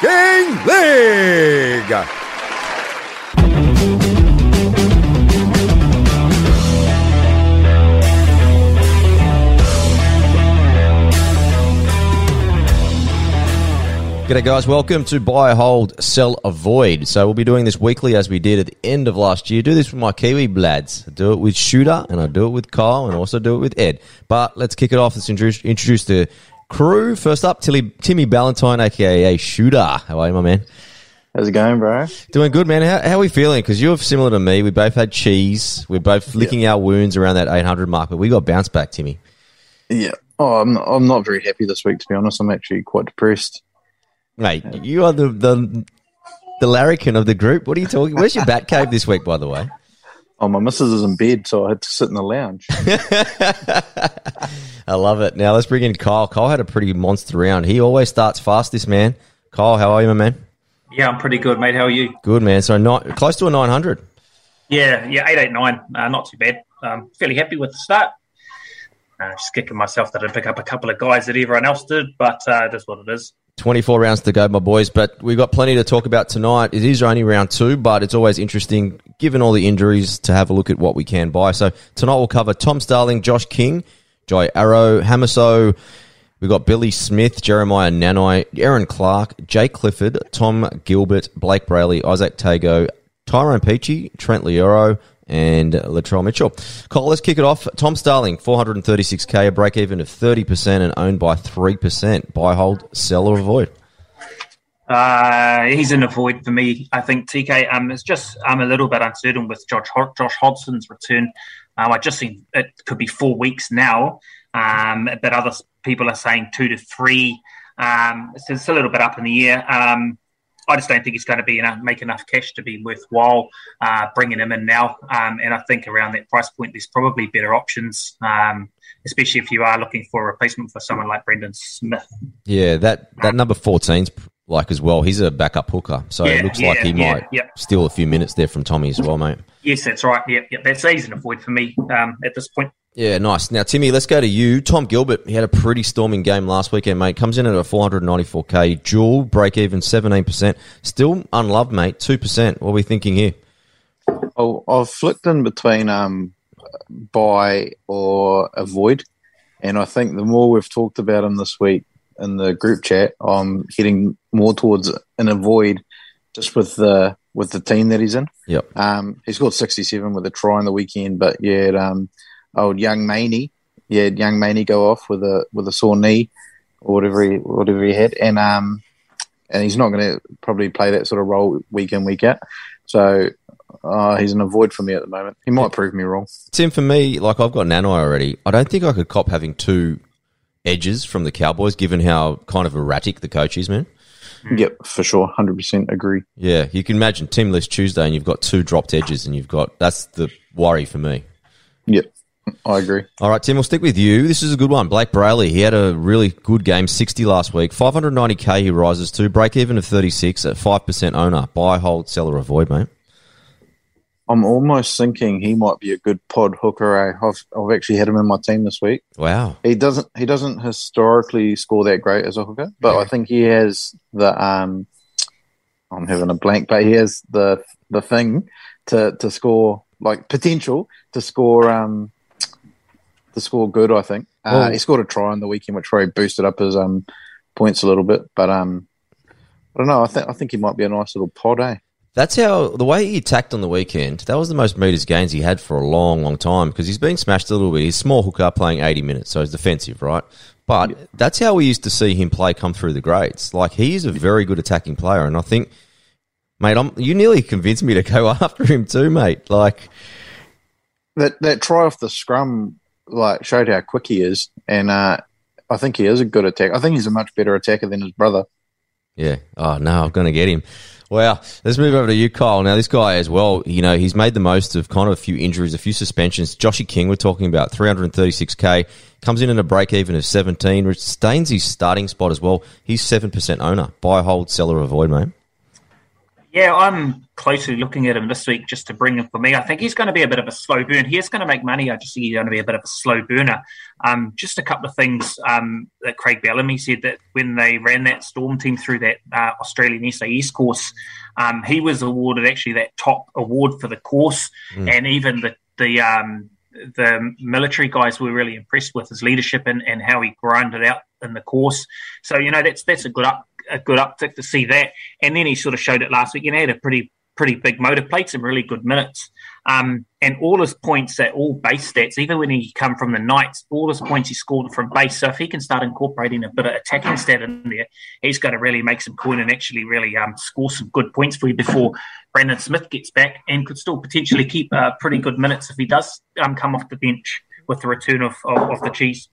Talking League. G'day, guys. Welcome to Buy, Hold, Sell, Avoid. So, we'll be doing this weekly as we did at the end of last year. Do this with my Kiwi blads. I do it with Shooter, and I do it with Kyle, and also do it with Ed. But let's kick it off. Let's introduce, introduce the crew. First up, Tilly, Timmy Ballantyne, aka Shooter. How are you, my man? How's it going, bro? Doing good, man. How, how are we feeling? Because you're similar to me. We both had cheese. We're both licking our wounds around that 800 mark, but we got bounced back, Timmy. Yeah. Oh, I'm not, I'm not very happy this week, to be honest. I'm actually quite depressed. Mate, you are the, the, the larrikin of the group. What are you talking? Where's your bat cave this week, by the way? Oh, my missus is in bed, so I had to sit in the lounge. I love it. Now let's bring in Kyle. Kyle had a pretty monster round. He always starts fast, this man. Kyle, how are you, my man? Yeah, I'm pretty good, mate. How are you? Good, man. So not close to a 900. Yeah, yeah, eight eight nine. Uh, not too bad. Um, fairly happy with the start. Uh, just kicking myself that I didn't pick up a couple of guys that everyone else did, but uh, it is what it is. 24 rounds to go, my boys, but we've got plenty to talk about tonight. It is only round two, but it's always interesting, given all the injuries, to have a look at what we can buy. So tonight we'll cover Tom Starling, Josh King, Jai Arrow, Hamiso. We've got Billy Smith, Jeremiah Nanai, Aaron Clark, Jay Clifford, Tom Gilbert, Blayke Brailey, Isaac Tago, Tyrone Peachey, Trent Loiero, and Latrell Mitchell. Cole, let's kick it off. Tom Starling, 436k, a break even of 30% and owned by 3%. Buy, hold, sell, or avoid. Uh, he's an avoid for me. I think TK. Um, it's just I'm a little bit uncertain with Josh Josh Hodgson's return. Um, I just think it could be four weeks now, um, but other people are saying two to three. Um, so it's a little bit up in the air. Um, I just don't think he's going to be enough, make enough cash to be worthwhile uh, bringing him in now. Um, and I think around that price point, there's probably better options, um, especially if you are looking for a replacement for someone like Brandon Smith. Yeah, that, that number 14's like as well. He's a backup hooker, so Yeah, it looks yeah, like he yeah, might yeah. steal a few minutes there from Tommy as well, mate. Yes, that's right. Yeah, yeah, that's easy to avoid for me um, at this point. Yeah, nice. Now, Timmy, let's go to you. Tom Gilbert, he had a pretty storming game last weekend, mate. Comes in at a 494k. Dual, break even 17%. Still unloved, mate. 2%. What are we thinking here? Oh, I've flicked in between um, buy or avoid, and I think the more we've talked about him this week in the group chat, I'm heading more towards an avoid, just with the with the team that he's in. Yep. Um, he scored 67 with a try on the weekend, but yeah, um, old young Maney, yeah, young Maney go off with a with a sore knee or whatever he whatever he had, and um, and he's not going to probably play that sort of role week in week out. So uh, he's an avoid for me at the moment. He might prove me wrong. Tim, for me, like I've got Nanai already. I don't think I could cop having two edges from the Cowboys, given how kind of erratic the coach is, man. Yep, for sure, hundred percent agree. Yeah, you can imagine Tim List Tuesday, and you've got two dropped edges, and you've got that's the worry for me. Yep, I agree. All right, Tim, we'll stick with you. This is a good one. Blayke Brailey, he had a really good game, 60 last week. 590k he rises to, break even of 36 at 5% owner. Buy, hold, sell, or avoid, mate. I'm almost thinking he might be a good pod hooker. eh? I've, I've actually had him in my team this week. Wow. He doesn't he doesn't historically score that great as a hooker, but I think he has the um I'm having a blank, but he has the the thing to to score like potential to score um to score good. I think uh, Well- he scored a try on the weekend, which probably boosted up his um points a little bit. But um I don't know. I think I think he might be a nice little pod. Eh? That's how the way he attacked on the weekend. That was the most meters gains he had for a long, long time because he's been smashed a little bit. He's small hooker playing eighty minutes, so he's defensive, right? But that's how we used to see him play come through the grades. Like he's a very good attacking player, and I think, mate, I'm you nearly convinced me to go after him too, mate. Like, that that try off the scrum like showed how quick he is, and uh, I think he is a good attack. I think he's a much better attacker than his brother. yeah, oh no, I'm going to get him. Wow. Let's move over to you, Kyle. Now, this guy as well, you know, he's made the most of kind of a few injuries, a few suspensions. Joshy King, we're talking about 336k, comes in at a break even of 17, which stains his starting spot as well. He's 7% owner. Buy, hold, seller, avoid, mate. Yeah, I'm closely looking at him this week just to bring him for me. I think he's going to be a bit of a slow burn. He is going to make money. I just think he's going to be a bit of a slow burner. Um, just a couple of things um, that Craig Bellamy said that when they ran that Storm team through that uh, Australian SAS course, um, he was awarded actually that top award for the course, mm. and even the the um, the military guys were really impressed with his leadership and, and how he grinded out in the course. So you know that's that's a good up a good uptick to see that. And then he sort of showed it last week and had a pretty pretty big motor, plate, some really good minutes. Um, and all his points at all base stats, even when he come from the Knights, all his points he scored from base. So if he can start incorporating a bit of attacking stat in there, he's going to really make some coin and actually really um, score some good points for you before Brandon Smith gets back and could still potentially keep uh, pretty good minutes if he does um, come off the bench with the return of, of, of the cheese.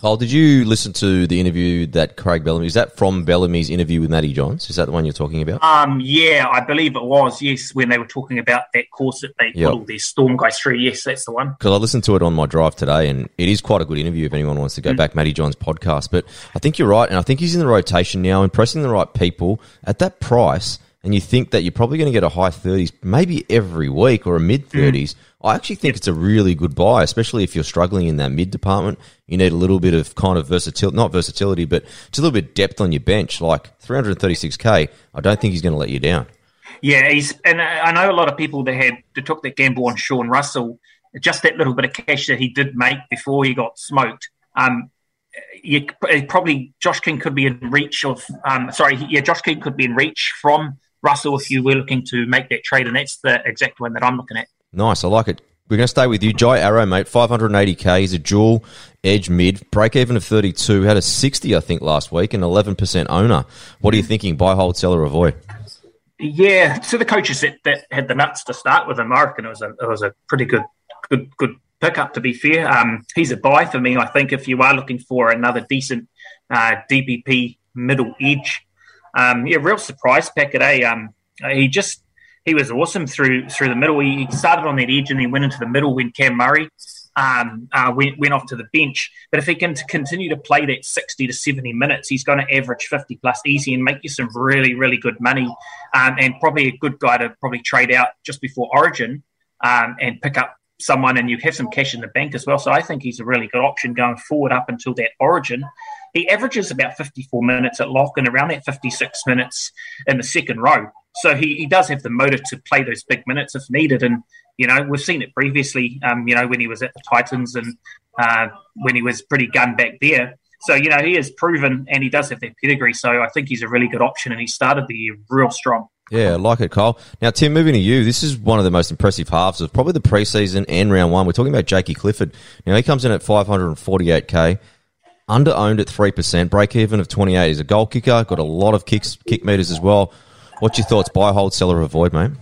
Cole, did you listen to the interview that Craig Bellamy? Is that from Bellamy's interview with Matty Johns? Is that the one you're talking about? Um, yeah, I believe it was. Yes, when they were talking about that course that they yep. put all their storm guys through. Yes, that's the one. Because I listened to it on my drive today, and it is quite a good interview if anyone wants to go mm. back Matty Johns' podcast. But I think you're right, and I think he's in the rotation now, impressing the right people at that price and you think that you're probably going to get a high 30s maybe every week or a mid 30s, mm. I actually think it's a really good buy, especially if you're struggling in that mid department. You need a little bit of kind of versatility, not versatility, but just a little bit of depth on your bench. Like 336k, I don't think he's going to let you down. Yeah, he's, and I know a lot of people that had that took that gamble on Sean Russell, just that little bit of cash that he did make before he got smoked. Um, you probably Josh King could be in reach of. Um, sorry, yeah, Josh King could be in reach from Russell if you were looking to make that trade, and that's the exact one that I'm looking at. Nice, I like it. We're going to stay with you. Jai Arrow, mate, 580k. He's a dual edge mid, break even of 32. Had a 60, I think, last week, and 11% owner. What are you thinking? Buy, hold, sell, or avoid? Yeah, to the coaches that, that had the nuts to start with him, I reckon it was a, it was a pretty good, good, good pickup. To be fair, um, he's a buy for me. I think if you are looking for another decent uh, DPP middle edge, um, yeah, real surprise packet. Eh? Um, he just he was awesome through through the middle. He started on that edge and then went into the middle when Cam Murray um, uh, went, went off to the bench. But if he can continue to play that 60 to 70 minutes, he's going to average 50 plus easy and make you some really, really good money um, and probably a good guy to probably trade out just before Origin um, and pick up someone and you have some cash in the bank as well. So I think he's a really good option going forward up until that Origin. He averages about 54 minutes at lock and around that 56 minutes in the second row. So he, he does have the motor to play those big minutes if needed. And, you know, we've seen it previously, um, you know, when he was at the Titans and uh, when he was pretty gun back there. So, you know, he is proven and he does have that pedigree. So I think he's a really good option and he started the year real strong. Yeah, I like it, Kyle. Now, Tim, moving to you, this is one of the most impressive halves of probably the preseason and round one. We're talking about Jakey Clifford. Now, he comes in at 548k, under owned at 3%, break even of 28. He's a goal kicker, got a lot of kicks, kick meters as well. What's your thoughts? Buy, hold, sell, or avoid, mate?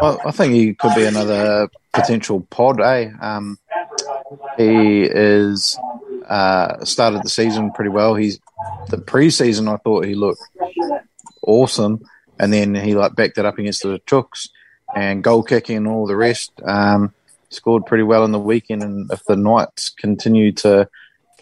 Well, I think he could be another potential pod, eh? Um, he is uh, started the season pretty well. He's the preseason. I thought he looked awesome, and then he like backed it up against the Chooks and goal kicking and all the rest. Um, scored pretty well in the weekend, and if the Knights continue to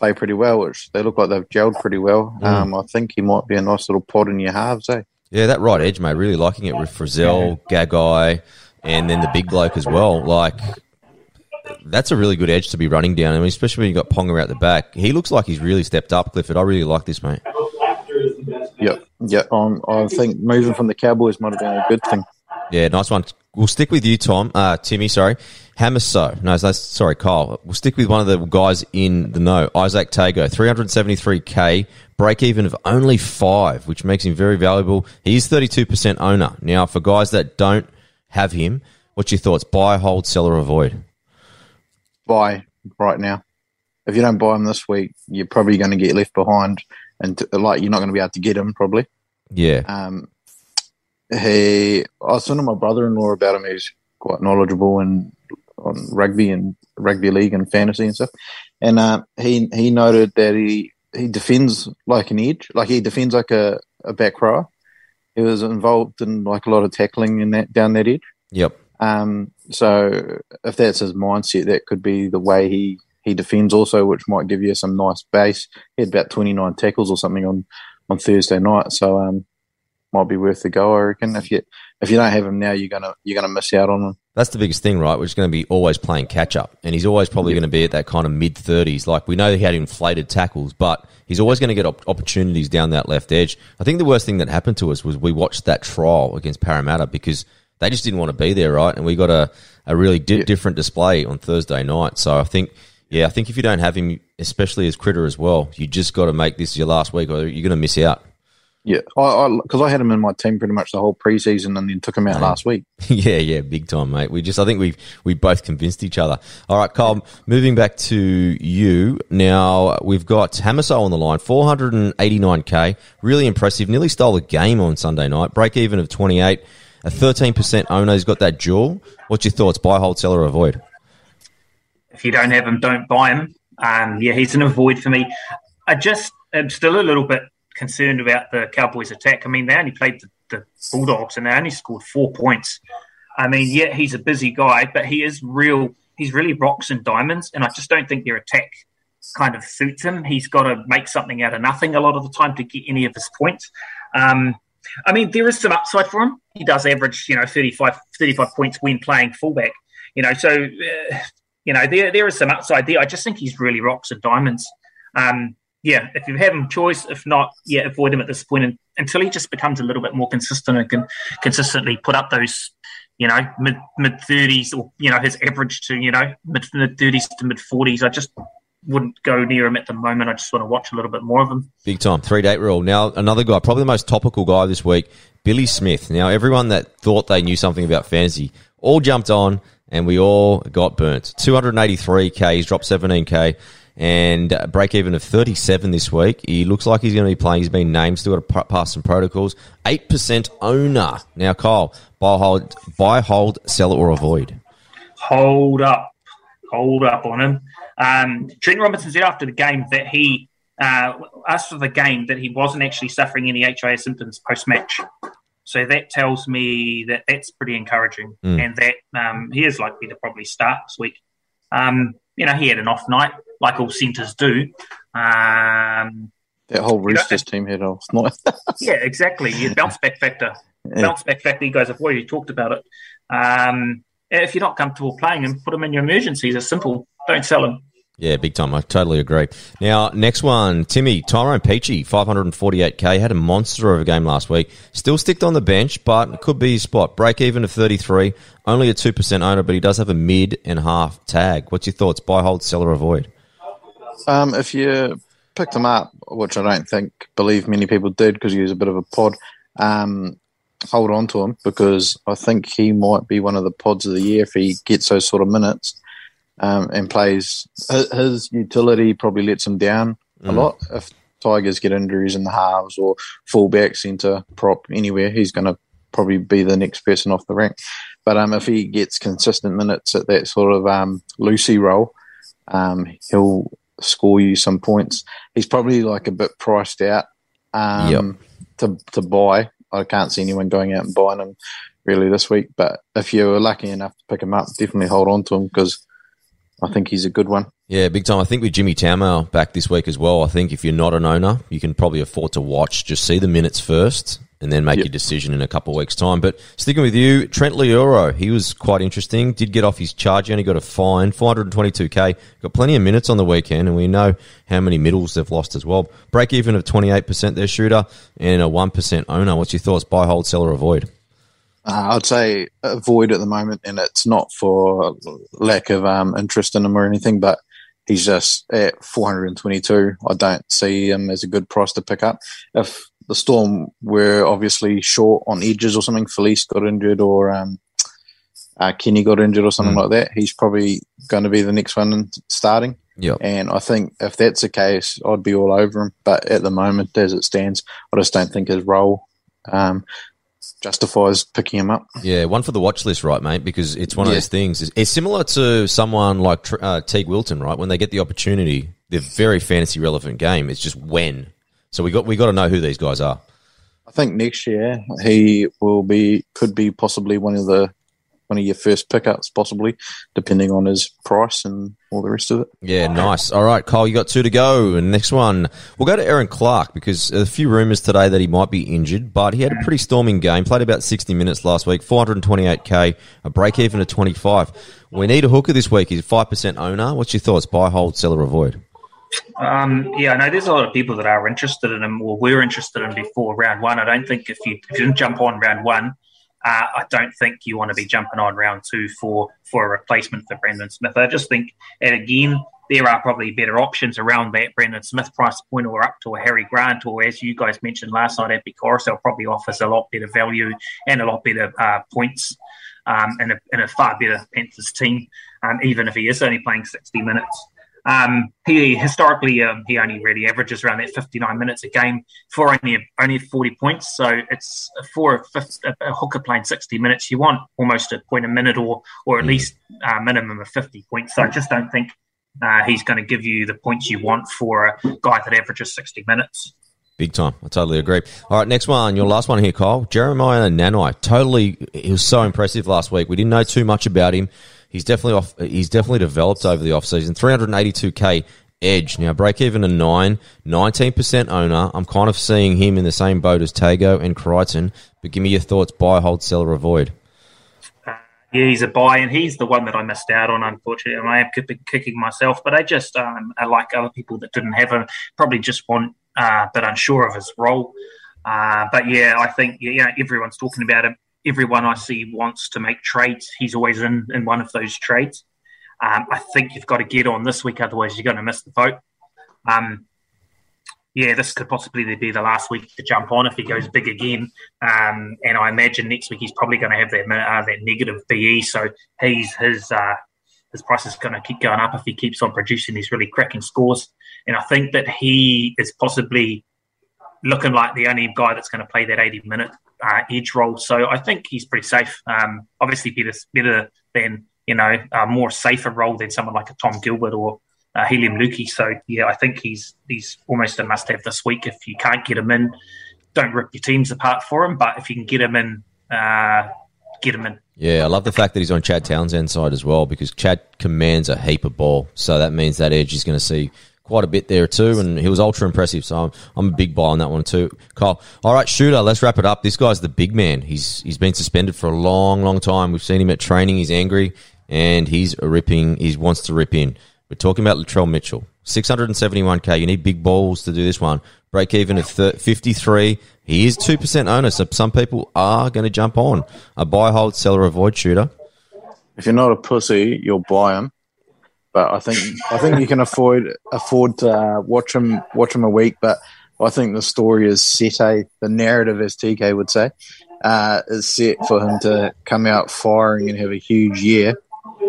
play pretty well, which they look like they've gelled pretty well, mm. um, I think he might be a nice little pod in your halves, eh? Yeah, that right edge, mate. Really liking it with Frizell, Gagai, and then the big bloke as well. Like, that's a really good edge to be running down. I mean, especially when you've got Ponga out the back. He looks like he's really stepped up, Clifford. I really like this, mate. Yep, yeah. Um, I think moving from the Cowboys might have been a good thing. Yeah, nice one. We'll stick with you, Tom. Uh, Timmy, sorry. Hamiso. No, that's, sorry, Kyle. We'll stick with one of the guys in the know. Isaac Tago, 373k, break even of only five, which makes him very valuable. He's 32% owner. Now, for guys that don't have him, what's your thoughts? Buy, hold, sell, or avoid? Buy right now. If you don't buy him this week, you're probably going to get left behind, and like you're not going to be able to get him probably. Yeah. Um, he, I was talking to my brother-in-law about him. He's quite knowledgeable and on rugby and rugby league and fantasy and stuff. And uh, he he noted that he he defends like an edge, like he defends like a, a back row. he was involved in like a lot of tackling in that down that edge. Yep. Um, so if that's his mindset, that could be the way he, he defends also, which might give you some nice base. He had about 29 tackles or something on, on Thursday night. So, um, might be worth the go, I reckon. If you, if you don't have him now, you're going to, you're to miss out on him. That's the biggest thing, right? We're just going to be always playing catch up. And he's always probably going to be at that kind of mid 30s. Like we know he had inflated tackles, but he's always going to get op- opportunities down that left edge. I think the worst thing that happened to us was we watched that trial against Parramatta because they just didn't want to be there, right? And we got a, a really di- Yeah. different display on Thursday night. So I think, yeah, I think if you don't have him, especially as critter as well, you just got to make this your last week or you're going to miss out. Yeah, I because I, had him in my team pretty much the whole preseason, and then took him out last week. yeah, yeah, big time, mate. We just, I think we we both convinced each other. All right, Carl. Moving back to you now, we've got Hamiso on the line, 489k, really impressive. Nearly stole the game on Sunday night. Break even of 28, a 13% owner. He's got that dual. What's your thoughts? Buy, hold, sell, or avoid? if you don't have him, don't buy him. Um, yeah, he's an avoid for me. I just am still a little bit concerned about the Cowboys' attack. I mean, they only played the, the Bulldogs and they only scored four points. I mean, yeah, he's a busy guy, but he is real. He's really rocks and diamonds, and I just don't think their attack kind of suits him. He's got to make something out of nothing a lot of the time to get any of his points. Um, I mean, there is some upside for him. He does average, you know, 35, 35 points when playing fullback. You know, so uh, you know there there is some upside there. I just think he's really rocks and diamonds. Um, yeah, if you have him choice, if not, yeah, avoid him at this point and, until he just becomes a little bit more consistent and can consistently put up those, you know, mid mid thirties or you know his average to you know mid mid thirties to mid forties. I just wouldn't go near him at the moment. I just want to watch a little bit more of him. Big time. Three date rule. Now, another guy, probably the most topical guy this week, Billy Smith. Now, everyone that thought they knew something about fantasy all jumped on and we all got burnt. 283k, he's dropped 17k and uh, break even of 37 this week. He looks like he's going to be playing. He's been named, still got to pass some protocols. 8% owner. Now, Kyle, buy, hold, buy, hold, sell or avoid. hold up, hold up on him. Um, Trent Robinson said after the game that he uh, asked for the game that he wasn't actually suffering any HIA symptoms post match. So that tells me that that's pretty encouraging, Mm. and that um, he is likely to probably start this week. Um, you know, he had an off night, like all centres do. Um, That whole Roosters team had off night. yeah, exactly. Yeah, bounce back factor. Yeah. Bounce back factor. You guys have already talked about it. Um, if you're not comfortable playing him, put him in your emergencies. It's simple. Don't sell him. Yeah, big time. I totally agree. Now, next one, Timmy, Tyrone Peachey, 548k, had a monster of a game last week. Still sticked on the bench, but it could be his spot. Break even of 33, only a 2% owner, but he does have a mid and half tag. What's your thoughts? Buy, hold, sell, or avoid? Um, if you picked him up, which I don't think, believe many people did because he was a bit of a pod, um, hold on to him because I think he might be one of the pods of the year if he gets those sort of minutes um, and plays. His, utility probably lets him down a lot. If Tigers get injuries in the halves or fullback, centre, prop, anywhere, he's going to probably be the next person off the rank. But um, if he gets consistent minutes at that sort of um, loosie role, um, he'll score you some points. He's probably like a bit priced out um, Yep. to to buy. I can't see anyone going out and buying him really this week. But if you were lucky enough to pick him up, definitely hold on to him because I think he's a good one. Yeah, big time. I think with Jimmy Tamou back this week as well, I think if you're not an owner, you can probably afford to watch, just see the minutes first and then make Yep. your decision in a couple of weeks' time. But sticking with you, Trent Loiero, he was quite interesting. Did get off his charge, only got a fine, 422k. Got plenty of minutes on the weekend, and we know how many middles they've lost as well. Break even of 28% their shooter and a 1% owner. What's your thoughts? Buy, hold, sell, or avoid? Uh, I'd say avoid at the moment, and it's not for lack of um, interest in him or anything, but he's just at 422. I don't see him as a good price to pick up. If the Storm were obviously short on edges or something, Felise got injured or um, uh, Kenny got injured or something Mm. like that, he's probably going to be the next one starting. Yep. And I think if that's the case, I'd be all over him. But at the moment, as it stands, I just don't think his role um, justifies picking him up. Yeah, one for the watch list, right, mate? Because it's one of Yeah. those things. It's, similar to someone like uh, Teig Wilton, right? When they get the opportunity, they're very fantasy relevant game. It's just when. So we got we got to know who these guys are. I think next year he will be could be possibly one of the one of your first pickups, possibly, depending on his price and all the rest of it. Yeah, nice. All right, Cole, you got two to go. And next one, we'll go to Aaron Clark because a few rumours today that he might be injured, but he had a pretty storming game. Played about 60 minutes last week, 428k, a break even of 25. We need a hooker this week. He's a 5% owner. What's your thoughts? Buy, hold, sell, or avoid? Um, yeah, I know there's a lot of people that are interested in him, or we're interested in before round one. I don't think if you, if you didn't jump on round one, uh, I don't think you want to be jumping on round two for for a replacement for Brandon Smith. I just think, and again, there are probably better options around that Brandon Smith price point or up to a Harry Grant, or as you guys mentioned last night, Api Koroisau probably offers a lot better value and a lot better uh, points um, and, a, a far better Panthers team, um, even if he is only playing 60 minutes. Um, he historically um, he only really averages around that 59 minutes a game for only only 40 points. So it's for a, fifth, a hooker playing 60 minutes, you want almost a point a minute or or at least a uh, minimum of 50 points. So I just don't think uh, he's going to give you the points you want for a guy that averages 60 minutes. Big time. I totally agree. All right, next one. Your last one here, Kyle. Jeremiah Nanai. Totally, he was so impressive last week. We didn't know too much about him. He's definitely off. He's definitely developed over the offseason. 382k edge. Now, break even a 9, 19% owner. I'm kind of seeing him in the same boat as Tago and Crichton, but give me your thoughts buy, hold, sell, or avoid. Uh, yeah, he's a buy, and he's the one that I missed out on, unfortunately. I am kicking myself, but I just, um, I like other people that didn't have him, probably just want, uh, but unsure of his role. Uh, but yeah, I think yeah, everyone's talking about him everyone I see wants to make trades. He's always in, in one of those trades. Um, I think you've got to get on this week, otherwise you're going to miss the vote. Um, yeah, this could possibly be the last week to jump on if he goes big again. Um, and I imagine next week he's probably going to have that uh, that negative BE. So he's his uh, his price is going to keep going up if he keeps on producing these really cracking scores. And I think that he is possibly looking like the only guy that's going to play that 80 minute uh, edge role. So I think he's pretty safe. Um, obviously, better better than you know a more safer role than someone like a Tom Gilbert or uh, Heilum Luki. So yeah, I think he's he's almost a must have this week. If you can't get him in, don't rip your teams apart for him. But if you can get him in, uh, get him in. Yeah, I love the fact that he's on Chad Townsend's side as well because Chad commands a heap of ball. So that means that edge is going to see quite a bit there too, and he was ultra impressive. So I'm, I'm a big buy on that one too, Kyle. All right, shooter. Let's wrap it up. This guy's the big man. He's he's been suspended for a long, long time. We've seen him at training. He's angry and he's ripping. He wants to rip in. We're talking about Latrell Mitchell. 671k. You need big balls to do this one. Break even at 53. He is 2% owner, so some people are going to jump on. A buy, hold, seller, avoid shooter. If you're not a pussy, you'll buy him but I think I think you can afford afford to uh, watch him watch him a week. But I think the story is set. A the narrative, as TK would say, uh, is set for him to come out firing and have a huge year,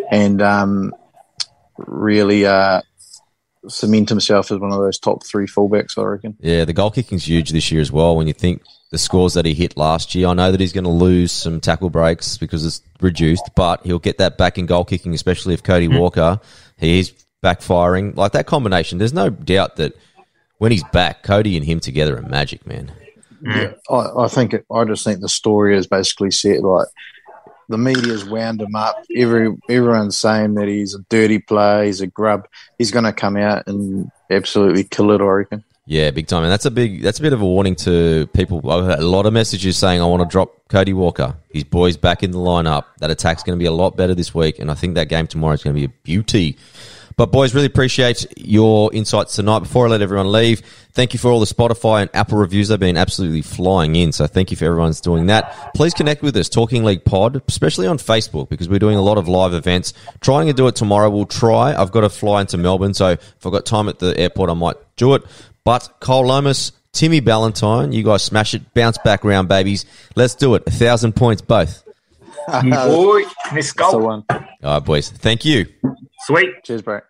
and um, really uh, cement himself as one of those top three fullbacks. I reckon. Yeah, the goal kicking's huge this year as well. When you think the scores that he hit last year. I know that he's going to lose some tackle breaks because it's reduced, but he'll get that back in goal kicking, especially if Cody mm. Walker he is backfiring. Like that combination, there's no doubt that when he's back, Cody and him together are magic, man. Yeah, I, I think it, I just think the story is basically set. Like the media's wound him up. Every everyone's saying that he's a dirty player, he's a grub. He's going to come out and absolutely kill it. I reckon. Yeah, big time, and that's a big that's a bit of a warning to people. I've had a lot of messages saying I want to drop Cody Walker. His boys back in the lineup. That attack's going to be a lot better this week, and I think that game tomorrow is going to be a beauty. But boys, really appreciate your insights tonight. Before I let everyone leave, thank you for all the Spotify and Apple reviews. They've been absolutely flying in. So thank you for everyone's doing that. Please connect with us, Talking League Pod, especially on Facebook, because we're doing a lot of live events. Trying to do it tomorrow. We'll try. I've got to fly into Melbourne, so if I've got time at the airport, I might do it. But Cole Lomas, Timmy Ballantyne, you guys smash it. Bounce back round, babies. Let's do it. A thousand points both. boy, let's go. one. All right, boys. Thank you. Sweet. Cheers, bro.